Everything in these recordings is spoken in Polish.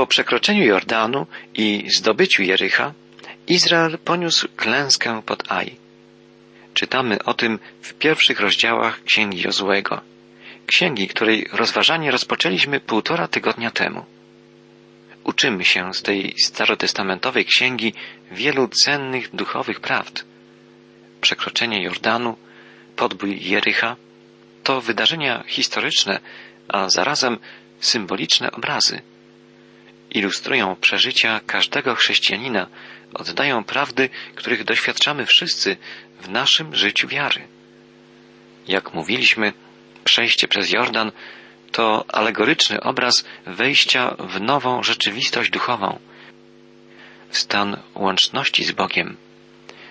po przekroczeniu Jordanu i zdobyciu Jericha, Izrael poniósł klęskę pod Aj. Czytamy o tym w pierwszych rozdziałach Księgi Jozłego, księgi, której rozważanie rozpoczęliśmy półtora tygodnia temu. Uczymy się z tej starotestamentowej księgi wielu cennych duchowych prawd. Przekroczenie Jordanu, podbój Jericha to wydarzenia historyczne, a zarazem symboliczne obrazy. Ilustrują przeżycia każdego chrześcijanina, oddają prawdy, których doświadczamy wszyscy w naszym życiu wiary. Jak mówiliśmy, przejście przez Jordan to alegoryczny obraz wejścia w nową rzeczywistość duchową, w stan łączności z Bogiem,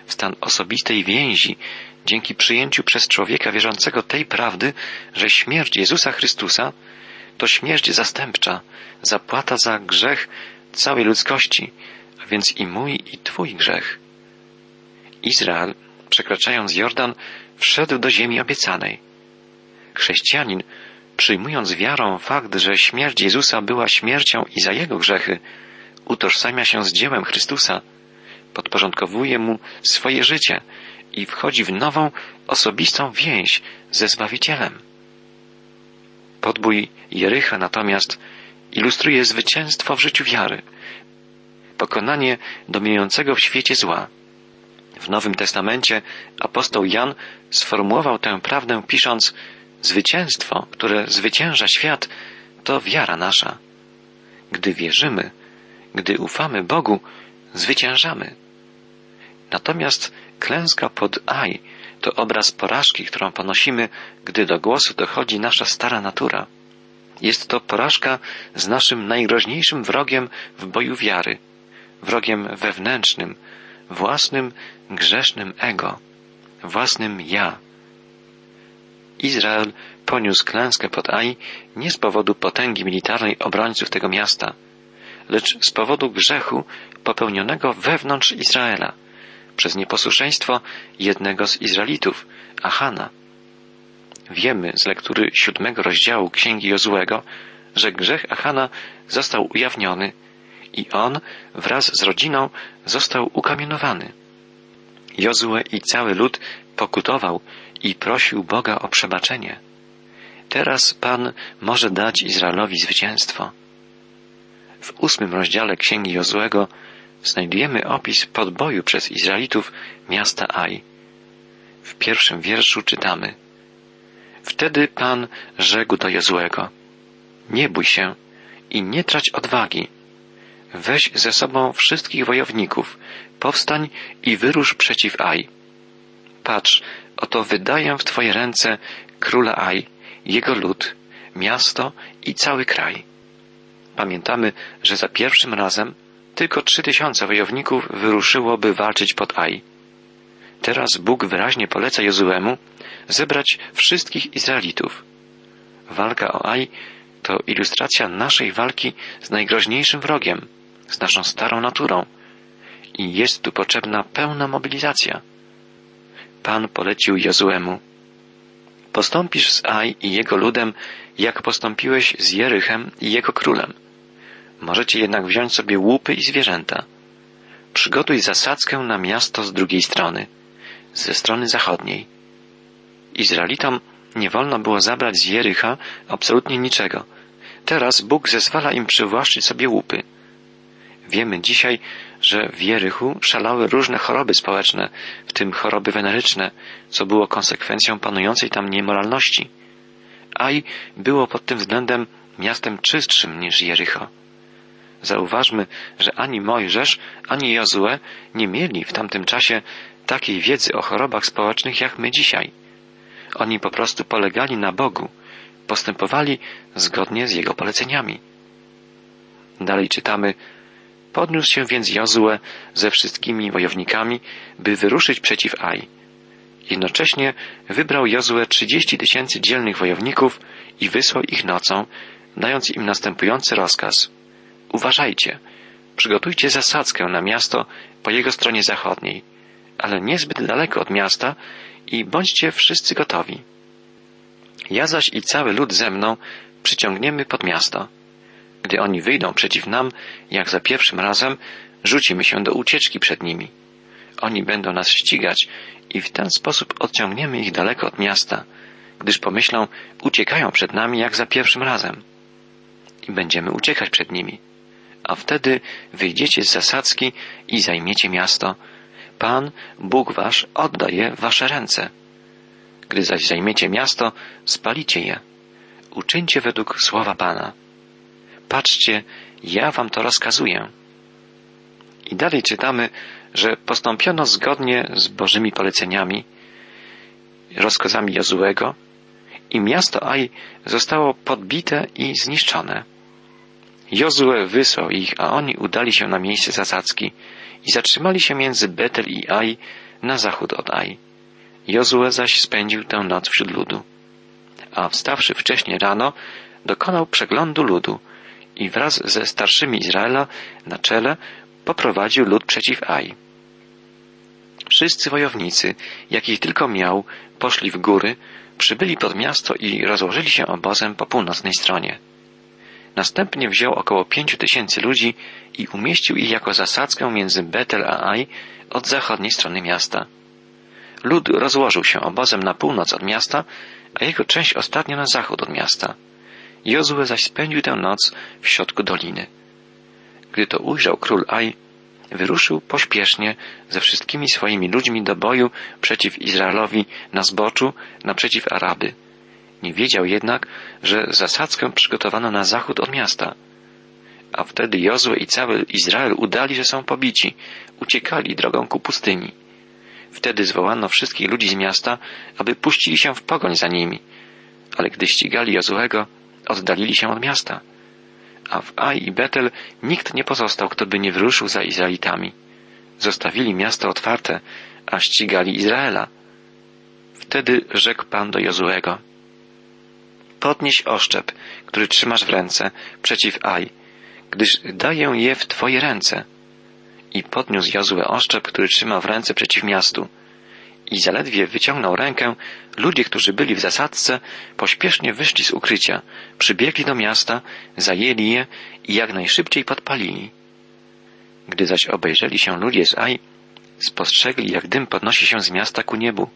w stan osobistej więzi dzięki przyjęciu przez człowieka wierzącego tej prawdy, że śmierć Jezusa Chrystusa to śmierć zastępcza, zapłata za grzech całej ludzkości, a więc i mój i Twój grzech. Izrael, przekraczając Jordan, wszedł do ziemi obiecanej. Chrześcijanin, przyjmując wiarą fakt, że śmierć Jezusa była śmiercią i za jego grzechy, utożsamia się z dziełem Chrystusa, podporządkowuje mu swoje życie i wchodzi w nową, osobistą więź ze Zbawicielem. Podbój Jericha natomiast ilustruje zwycięstwo w życiu wiary, pokonanie dominującego w świecie zła. W Nowym Testamencie apostoł Jan sformułował tę prawdę pisząc Zwycięstwo, które zwycięża świat, to wiara nasza. Gdy wierzymy, gdy ufamy Bogu, zwyciężamy. Natomiast klęska pod Aj to obraz porażki, którą ponosimy, gdy do głosu dochodzi nasza stara natura. Jest to porażka z naszym najgroźniejszym wrogiem w boju wiary, wrogiem wewnętrznym, własnym grzesznym ego, własnym ja. Izrael poniósł klęskę pod Ai nie z powodu potęgi militarnej obrońców tego miasta, lecz z powodu grzechu popełnionego wewnątrz Izraela przez nieposłuszeństwo jednego z Izraelitów, Achana. Wiemy z lektury siódmego rozdziału Księgi Jozłego, że grzech Achana został ujawniony i on wraz z rodziną został ukamienowany. Jozue i cały lud pokutował i prosił Boga o przebaczenie. Teraz Pan może dać Izraelowi zwycięstwo. W ósmym rozdziale Księgi Jozłego znajdujemy opis podboju przez Izraelitów miasta Aj. W pierwszym wierszu czytamy Wtedy Pan rzekł do Jozłego Nie bój się i nie trać odwagi. Weź ze sobą wszystkich wojowników, powstań i wyrusz przeciw Aj. Patrz, oto wydaję w Twoje ręce króla Aj, jego lud, miasto i cały kraj. Pamiętamy, że za pierwszym razem tylko trzy tysiące wojowników wyruszyło, by walczyć pod Aj. Teraz Bóg wyraźnie poleca Jozuemu zebrać wszystkich Izraelitów. Walka o Aj to ilustracja naszej walki z najgroźniejszym wrogiem, z naszą starą naturą. I jest tu potrzebna pełna mobilizacja. Pan polecił Jozuemu. Postąpisz z Aj i jego ludem, jak postąpiłeś z Jerychem i jego królem. Możecie jednak wziąć sobie łupy i zwierzęta. Przygotuj zasadzkę na miasto z drugiej strony, ze strony zachodniej. Izraelitom nie wolno było zabrać z Jericha absolutnie niczego. Teraz Bóg zezwala im przywłaszczyć sobie łupy. Wiemy dzisiaj, że w Jerychu szalały różne choroby społeczne, w tym choroby weneryczne, co było konsekwencją panującej tam niemoralności. Aj było pod tym względem miastem czystszym niż Jericho. Zauważmy, że ani Mojżesz, ani Jozue nie mieli w tamtym czasie takiej wiedzy o chorobach społecznych jak my dzisiaj. Oni po prostu polegali na Bogu, postępowali zgodnie z Jego poleceniami. Dalej czytamy, podniósł się więc Jozue ze wszystkimi wojownikami, by wyruszyć przeciw Aj. Jednocześnie wybrał Jozue trzydzieści tysięcy dzielnych wojowników i wysłał ich nocą, dając im następujący rozkaz – Uważajcie, przygotujcie zasadzkę na miasto po jego stronie zachodniej, ale niezbyt daleko od miasta i bądźcie wszyscy gotowi. Ja zaś i cały lud ze mną przyciągniemy pod miasto. Gdy oni wyjdą przeciw nam, jak za pierwszym razem, rzucimy się do ucieczki przed nimi. Oni będą nas ścigać i w ten sposób odciągniemy ich daleko od miasta, gdyż pomyślą, uciekają przed nami jak za pierwszym razem. I będziemy uciekać przed nimi. A wtedy wyjdziecie z zasadzki i zajmiecie miasto. Pan, Bóg wasz, oddaje wasze ręce. Gdy zaś zajmiecie miasto, spalicie je. Uczyńcie według słowa Pana. Patrzcie, ja wam to rozkazuję. I dalej czytamy, że postąpiono zgodnie z Bożymi poleceniami, rozkazami Jozułego i miasto Aj zostało podbite i zniszczone. Jozue wysłał ich, a oni udali się na miejsce zasadzki i zatrzymali się między Betel i Aj na zachód od Aj. Jozue zaś spędził tę noc wśród ludu. A wstawszy wcześnie rano, dokonał przeglądu ludu i wraz ze starszymi Izraela na czele poprowadził lud przeciw Aj. Wszyscy wojownicy, jakich tylko miał, poszli w góry, przybyli pod miasto i rozłożyli się obozem po północnej stronie. Następnie wziął około pięciu tysięcy ludzi i umieścił ich jako zasadzkę między Betel a Aj od zachodniej strony miasta. Lud rozłożył się obozem na północ od miasta, a jego część ostatnia na zachód od miasta. Jozue zaś spędził tę noc w środku doliny. Gdy to ujrzał król Aj, wyruszył pośpiesznie ze wszystkimi swoimi ludźmi do boju przeciw Izraelowi na zboczu, naprzeciw Araby. Nie wiedział jednak, że zasadzkę przygotowano na zachód od miasta. A wtedy Jozue i cały Izrael udali, że są pobici, uciekali drogą ku pustyni. Wtedy zwołano wszystkich ludzi z miasta, aby puścili się w pogoń za nimi. Ale gdy ścigali Jozuego, oddalili się od miasta. A w Aj i Betel nikt nie pozostał, kto by nie wyruszył za Izraelitami. Zostawili miasto otwarte, a ścigali Izraela. Wtedy rzekł Pan do Jozuego. Podnieś oszczep, który trzymasz w ręce, przeciw Aj, gdyż daję je w Twoje ręce. I podniósł Jozue oszczep, który trzymał w ręce przeciw miastu. I zaledwie wyciągnął rękę, ludzie, którzy byli w zasadzce, pośpiesznie wyszli z ukrycia, przybiegli do miasta, zajęli je i jak najszybciej podpalili. Gdy zaś obejrzeli się ludzie z Aj, spostrzegli, jak dym podnosi się z miasta ku niebu.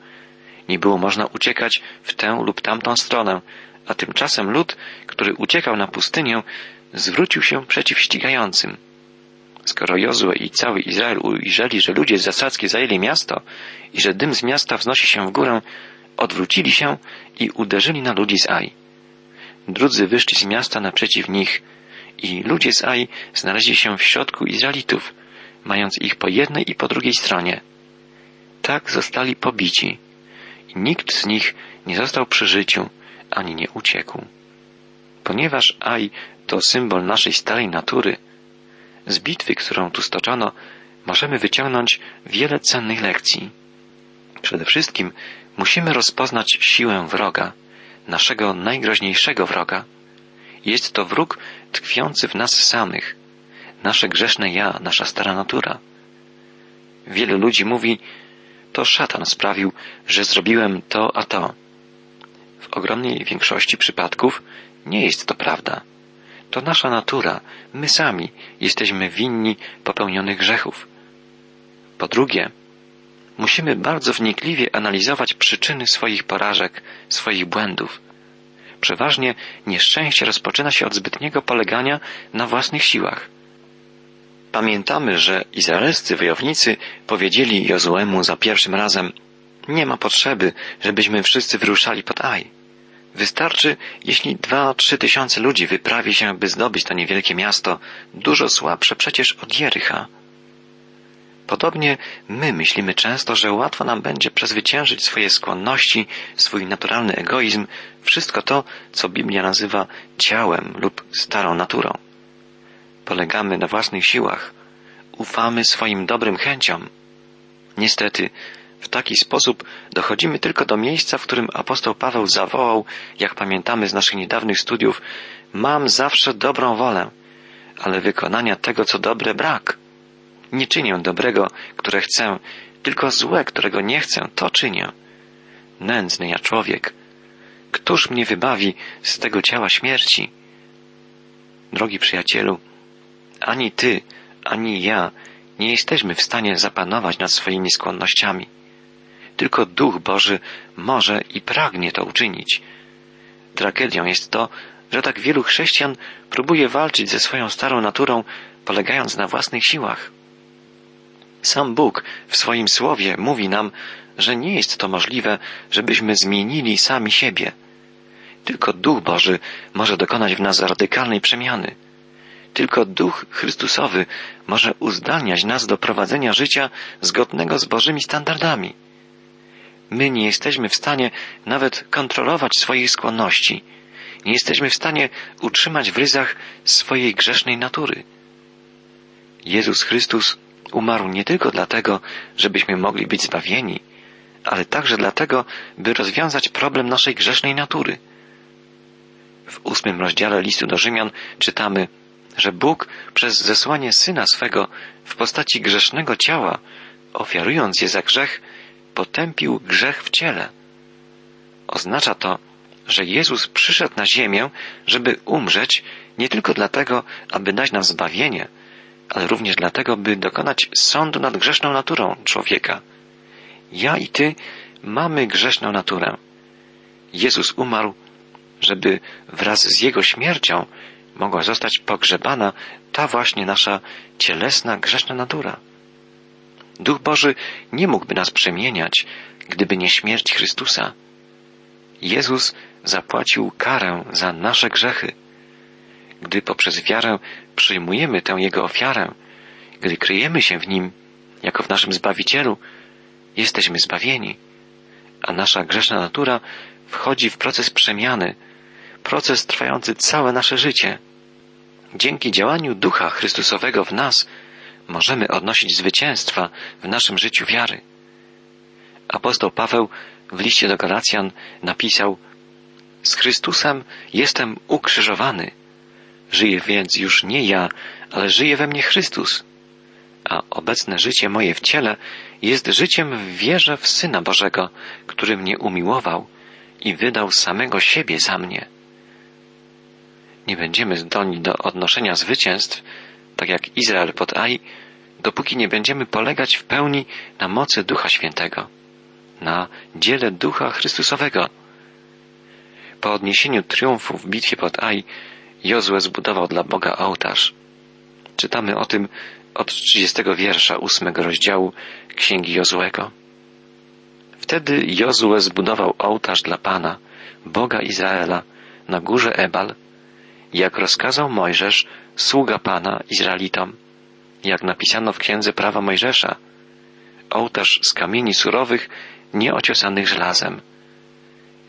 Nie było można uciekać w tę lub tamtą stronę, a tymczasem lud, który uciekał na pustynię, zwrócił się przeciw ścigającym. Skoro Jozue i cały Izrael ujrzeli, że ludzie z zasadzki zajęli miasto i że dym z miasta wznosi się w górę, odwrócili się i uderzyli na ludzi z Aj. Drudzy wyszli z miasta naprzeciw nich i ludzie z Aj znaleźli się w środku Izraelitów, mając ich po jednej i po drugiej stronie. Tak zostali pobici nikt z nich nie został przy życiu, ani nie uciekł. Ponieważ Aj to symbol naszej starej natury, z bitwy, którą tu stoczono, możemy wyciągnąć wiele cennych lekcji. Przede wszystkim musimy rozpoznać siłę wroga, naszego najgroźniejszego wroga. Jest to wróg tkwiący w nas samych, nasze grzeszne ja, nasza stara natura. Wielu ludzi mówi, to szatan sprawił, że zrobiłem to a to. W ogromnej większości przypadków nie jest to prawda. To nasza natura, my sami jesteśmy winni popełnionych grzechów. Po drugie, musimy bardzo wnikliwie analizować przyczyny swoich porażek, swoich błędów. Przeważnie nieszczęście rozpoczyna się od zbytniego polegania na własnych siłach. Pamiętamy, że izraelscy wojownicy powiedzieli Jozuemu za pierwszym razem nie ma potrzeby, żebyśmy wszyscy wyruszali pod Aj. Wystarczy, jeśli dwa, trzy tysiące ludzi wyprawi się, by zdobyć to niewielkie miasto, dużo słabsze przecież od Jericha. Podobnie my myślimy często, że łatwo nam będzie przezwyciężyć swoje skłonności, swój naturalny egoizm, wszystko to, co Biblia nazywa ciałem lub starą naturą. Polegamy na własnych siłach, ufamy swoim dobrym chęciom. Niestety, w taki sposób dochodzimy tylko do miejsca, w którym apostoł Paweł zawołał, jak pamiętamy z naszych niedawnych studiów, mam zawsze dobrą wolę, ale wykonania tego, co dobre, brak. Nie czynię dobrego, które chcę, tylko złe, którego nie chcę, to czynię. Nędzny ja człowiek. Któż mnie wybawi z tego ciała śmierci? Drogi przyjacielu, ani ty, ani ja nie jesteśmy w stanie zapanować nad swoimi skłonnościami. Tylko Duch Boży może i pragnie to uczynić. Tragedią jest to, że tak wielu chrześcijan próbuje walczyć ze swoją starą naturą, polegając na własnych siłach. Sam Bóg w swoim słowie mówi nam, że nie jest to możliwe, żebyśmy zmienili sami siebie. Tylko Duch Boży może dokonać w nas radykalnej przemiany. Tylko Duch Chrystusowy może uzdalniać nas do prowadzenia życia zgodnego z Bożymi standardami. My nie jesteśmy w stanie nawet kontrolować swoich skłonności. Nie jesteśmy w stanie utrzymać w ryzach swojej grzesznej natury. Jezus Chrystus umarł nie tylko dlatego, żebyśmy mogli być zbawieni, ale także dlatego, by rozwiązać problem naszej grzesznej natury. W ósmym rozdziale listu do Rzymian czytamy, że Bóg przez zesłanie Syna swego w postaci grzesznego ciała, ofiarując je za grzech, potępił grzech w ciele. Oznacza to, że Jezus przyszedł na ziemię, żeby umrzeć nie tylko dlatego, aby dać nam zbawienie, ale również dlatego, by dokonać sądu nad grzeszną naturą człowieka. Ja i ty mamy grzeszną naturę. Jezus umarł, żeby wraz z Jego śmiercią mogła zostać pogrzebana ta właśnie nasza cielesna, grzeszna natura. Duch Boży nie mógłby nas przemieniać, gdyby nie śmierć Chrystusa. Jezus zapłacił karę za nasze grzechy. Gdy poprzez wiarę przyjmujemy tę Jego ofiarę, gdy kryjemy się w Nim, jako w naszym Zbawicielu, jesteśmy zbawieni, a nasza grzeszna natura wchodzi w proces przemiany, proces trwający całe nasze życie. Dzięki działaniu Ducha Chrystusowego w nas możemy odnosić zwycięstwa w naszym życiu wiary. Apostoł Paweł w liście do Galacjan napisał Z Chrystusem jestem ukrzyżowany. Żyję więc już nie ja, ale żyje we mnie Chrystus. A obecne życie moje w ciele jest życiem w wierze w Syna Bożego, który mnie umiłował i wydał samego siebie za mnie. Nie będziemy zdolni do odnoszenia zwycięstw, tak jak Izrael pod Ai, dopóki nie będziemy polegać w pełni na mocy Ducha Świętego, na dziele Ducha Chrystusowego. Po odniesieniu triumfu w bitwie pod Ai, Jozue zbudował dla Boga ołtarz. Czytamy o tym od 30 wiersza ósmego rozdziału Księgi Jozłego. Wtedy Jozue zbudował ołtarz dla Pana, Boga Izraela, na górze Ebal, jak rozkazał Mojżesz, sługa Pana Izraelitom, jak napisano w Księdze Prawa Mojżesza, ołtarz z kamieni surowych, nieociosanych żelazem.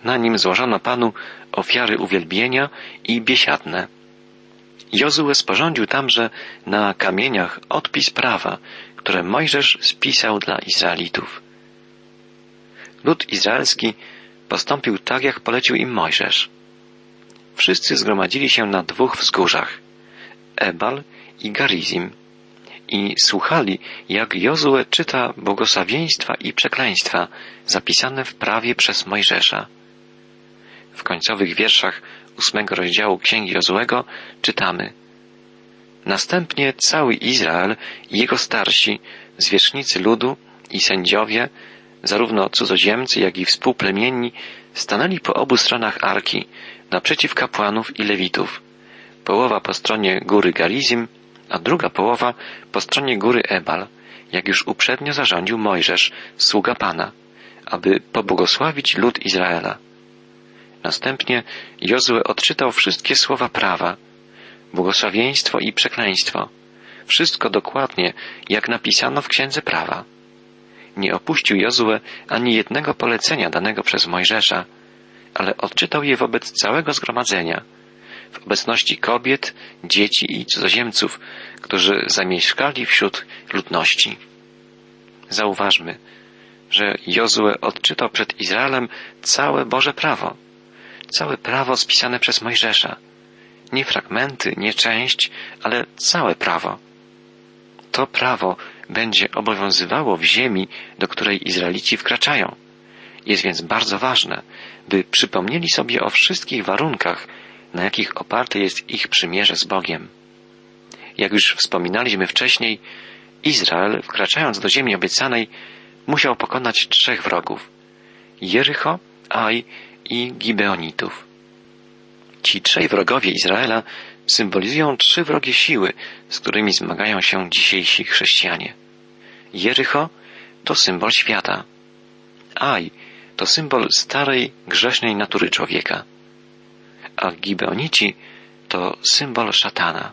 Na nim złożono Panu ofiary uwielbienia i biesiadne. Jozue sporządził tamże na kamieniach odpis prawa, które Mojżesz spisał dla Izraelitów. Lud izraelski postąpił tak, jak polecił im Mojżesz. Wszyscy zgromadzili się na dwóch wzgórzach, Ebal i Garizim, i słuchali, jak Jozue czyta błogosławieństwa i przekleństwa zapisane w prawie przez Mojżesza. W końcowych wierszach ósmego rozdziału Księgi Jozuego czytamy Następnie cały Izrael i jego starsi, zwierzchnicy ludu i sędziowie, zarówno cudzoziemcy, jak i współplemienni, stanęli po obu stronach arki, naprzeciw kapłanów i lewitów. Połowa po stronie góry Galizim, a druga połowa po stronie góry Ebal, jak już uprzednio zarządził Mojżesz, sługa Pana, aby pobłogosławić lud Izraela. Następnie Jozue odczytał wszystkie słowa prawa, błogosławieństwo i przekleństwo, wszystko dokładnie, jak napisano w Księdze Prawa. Nie opuścił Jozue ani jednego polecenia danego przez Mojżesza, ale odczytał je wobec całego zgromadzenia, w obecności kobiet, dzieci i cudzoziemców, którzy zamieszkali wśród ludności. Zauważmy, że Jozue odczytał przed Izraelem całe Boże prawo, całe prawo spisane przez Mojżesza. Nie fragmenty, nie część, ale całe prawo. To prawo będzie obowiązywało w ziemi, do której Izraelici wkraczają. Jest więc bardzo ważne, by przypomnieli sobie o wszystkich warunkach, na jakich oparte jest ich przymierze z Bogiem. Jak już wspominaliśmy wcześniej, Izrael, wkraczając do ziemi obiecanej, musiał pokonać trzech wrogów. Jericho, Aj i Gibeonitów. Ci trzej wrogowie Izraela symbolizują trzy wrogie siły, z którymi zmagają się dzisiejsi chrześcijanie. Jericho to symbol świata. Aj to symbol starej, grzesznej natury człowieka. A Gibeonici to symbol szatana.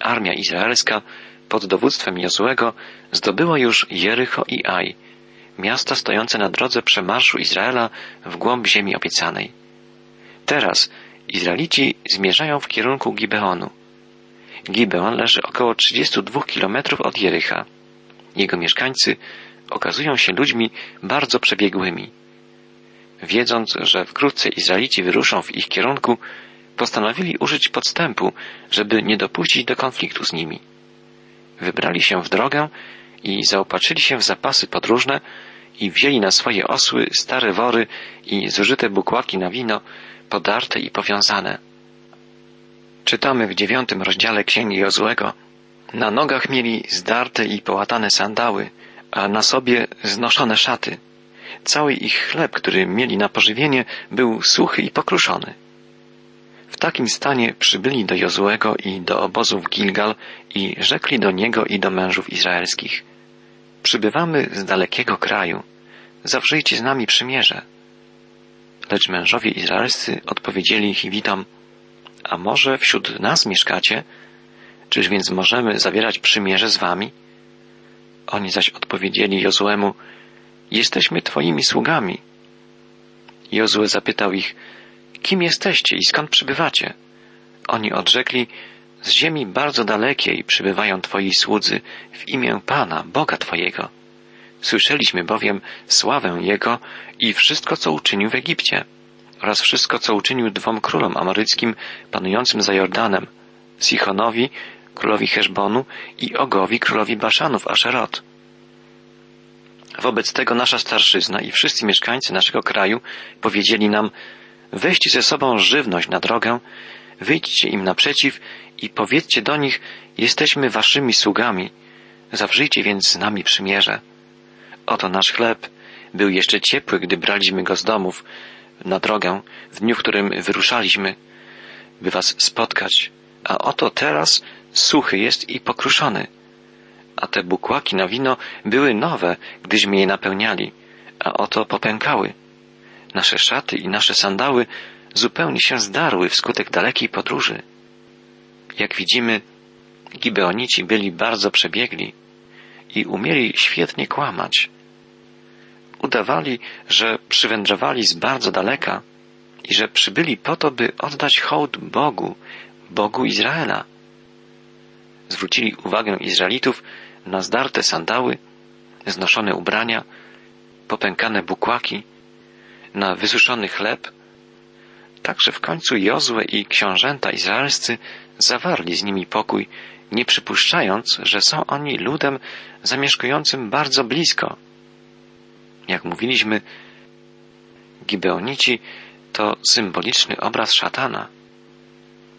Armia izraelska pod dowództwem Jozłego zdobyła już Jericho i Aj, miasta stojące na drodze przemarszu Izraela w głąb ziemi obiecanej. Teraz Izraelici zmierzają w kierunku Gibeonu. Gibeon leży około 32 kilometrów od Jericha. Jego mieszkańcy okazują się ludźmi bardzo przebiegłymi. Wiedząc, że wkrótce Izraelici wyruszą w ich kierunku, postanowili użyć podstępu, żeby nie dopuścić do konfliktu z nimi. Wybrali się w drogę i zaopatrzyli się w zapasy podróżne i wzięli na swoje osły stare wory i zużyte bukłaki na wino, podarte i powiązane. Czytamy w dziewiątym rozdziale Księgi Jozłego. Na nogach mieli zdarte i połatane sandały, a na sobie znoszone szaty. Cały ich chleb, który mieli na pożywienie, był suchy i pokruszony. W takim stanie przybyli do Jozłego i do obozu w Gilgal i rzekli do niego i do mężów izraelskich. Przybywamy z dalekiego kraju. Zawrzyjcie z nami przymierze. Lecz mężowie izraelscy odpowiedzieli Hiwitom, a może wśród nas mieszkacie? Czyż więc możemy zawierać przymierze z wami? Oni zaś odpowiedzieli Jozłemu, jesteśmy twoimi sługami. Jozue zapytał ich, kim jesteście i skąd przybywacie? Oni odrzekli, z ziemi bardzo dalekiej przybywają twoi słudzy w imię Pana, Boga Twojego. Słyszeliśmy bowiem sławę Jego i wszystko, co uczynił w Egipcie oraz wszystko, co uczynił dwom królom amoryckim panującym za Jordanem, Sichonowi, królowi Heszbonu i Ogowi, królowi Baszanów, Aszerot. Wobec tego nasza starszyzna i wszyscy mieszkańcy naszego kraju powiedzieli nam, weźcie ze sobą żywność na drogę, wyjdźcie im naprzeciw i powiedzcie do nich, jesteśmy waszymi sługami, zawrzyjcie więc z nami przymierze. Oto nasz chleb był jeszcze ciepły, gdy braliśmy go z domów na drogę w dniu, w którym wyruszaliśmy, by was spotkać, a oto teraz suchy jest i pokruszony. A te bukłaki na wino były nowe, gdyśmy je napełniali, a oto popękały. Nasze szaty i nasze sandały zupełnie się zdarły wskutek dalekiej podróży. Jak widzimy, Gibeonici byli bardzo przebiegli i umieli świetnie kłamać. Udawali, że przywędrowali z bardzo daleka i że przybyli po to, by oddać hołd Bogu, Bogu Izraela. Zwrócili uwagę Izraelitów na zdarte sandały, znoszone ubrania, popękane bukłaki, na wysuszony chleb, tak że w końcu Jozue i książęta izraelscy zawarli z nimi pokój, nie przypuszczając, że są oni ludem zamieszkującym bardzo blisko. Jak mówiliśmy, Gibeonici to symboliczny obraz szatana.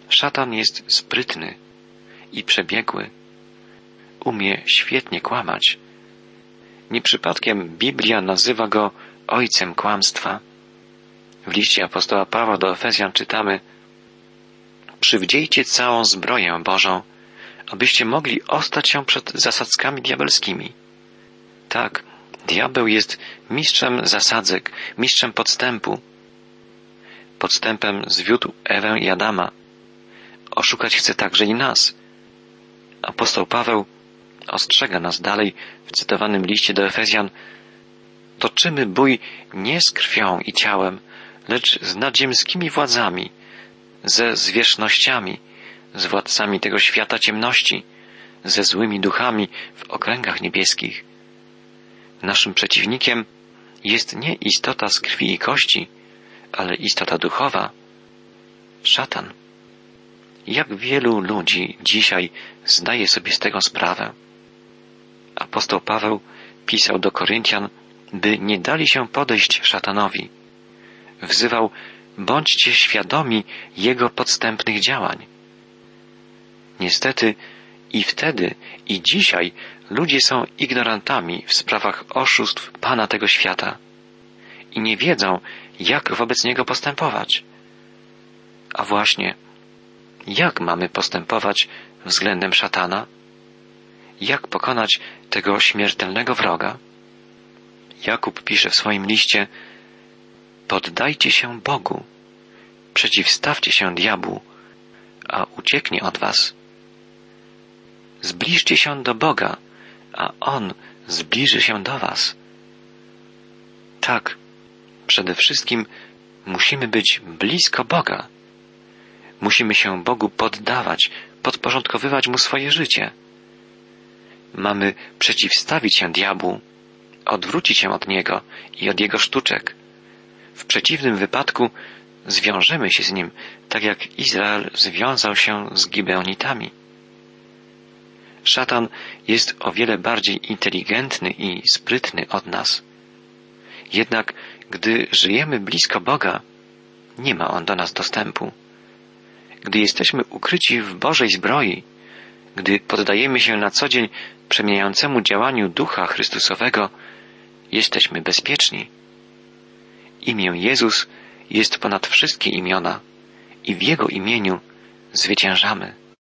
Szatan jest sprytny i przebiegły. Umie świetnie kłamać. Nie przypadkiem Biblia nazywa go ojcem kłamstwa. W liście apostoła Pawła do Efezjan czytamy Przywdziejcie całą zbroję Bożą, abyście mogli ostać się przed zasadzkami diabelskimi. Tak, diabeł jest mistrzem zasadzek, mistrzem podstępu. Podstępem zwiódł Ewę i Adama. Oszukać chce także i nas. Apostoł Paweł ostrzega nas dalej w cytowanym liście do Efezjan Toczymy bój nie z krwią i ciałem, lecz z nadziemskimi władzami, ze zwierzchnościami, z władcami tego świata ciemności, ze złymi duchami w okręgach niebieskich. Naszym przeciwnikiem jest nie istota z krwi i kości, ale istota duchowa, szatan. Jak wielu ludzi dzisiaj zdaje sobie z tego sprawę? Apostoł Paweł pisał do Koryntian, by nie dali się podejść szatanowi. Wzywał, bądźcie świadomi Jego podstępnych działań. Niestety i wtedy, i dzisiaj ludzie są ignorantami w sprawach oszustw Pana tego świata i nie wiedzą, jak wobec niego postępować. A właśnie, jak mamy postępować względem szatana? Jak pokonać tego śmiertelnego wroga? Jakub pisze w swoim liście: Poddajcie się Bogu, przeciwstawcie się diabłu, a ucieknie od was. Zbliżcie się do Boga, a On zbliży się do was. Tak, przede wszystkim musimy być blisko Boga. Musimy się Bogu poddawać, podporządkowywać Mu swoje życie. Mamy przeciwstawić się diabłu, odwrócić się od niego i od jego sztuczek. W przeciwnym wypadku zwiążemy się z nim, tak jak Izrael związał się z Gibeonitami. Szatan jest o wiele bardziej inteligentny i sprytny od nas. Jednak gdy żyjemy blisko Boga, nie ma on do nas dostępu. Gdy jesteśmy ukryci w Bożej zbroi, gdy poddajemy się na co dzień przemieniającemu działaniu Ducha Chrystusowego, jesteśmy bezpieczni. Imię Jezus jest ponad wszystkie imiona i w Jego imieniu zwyciężamy.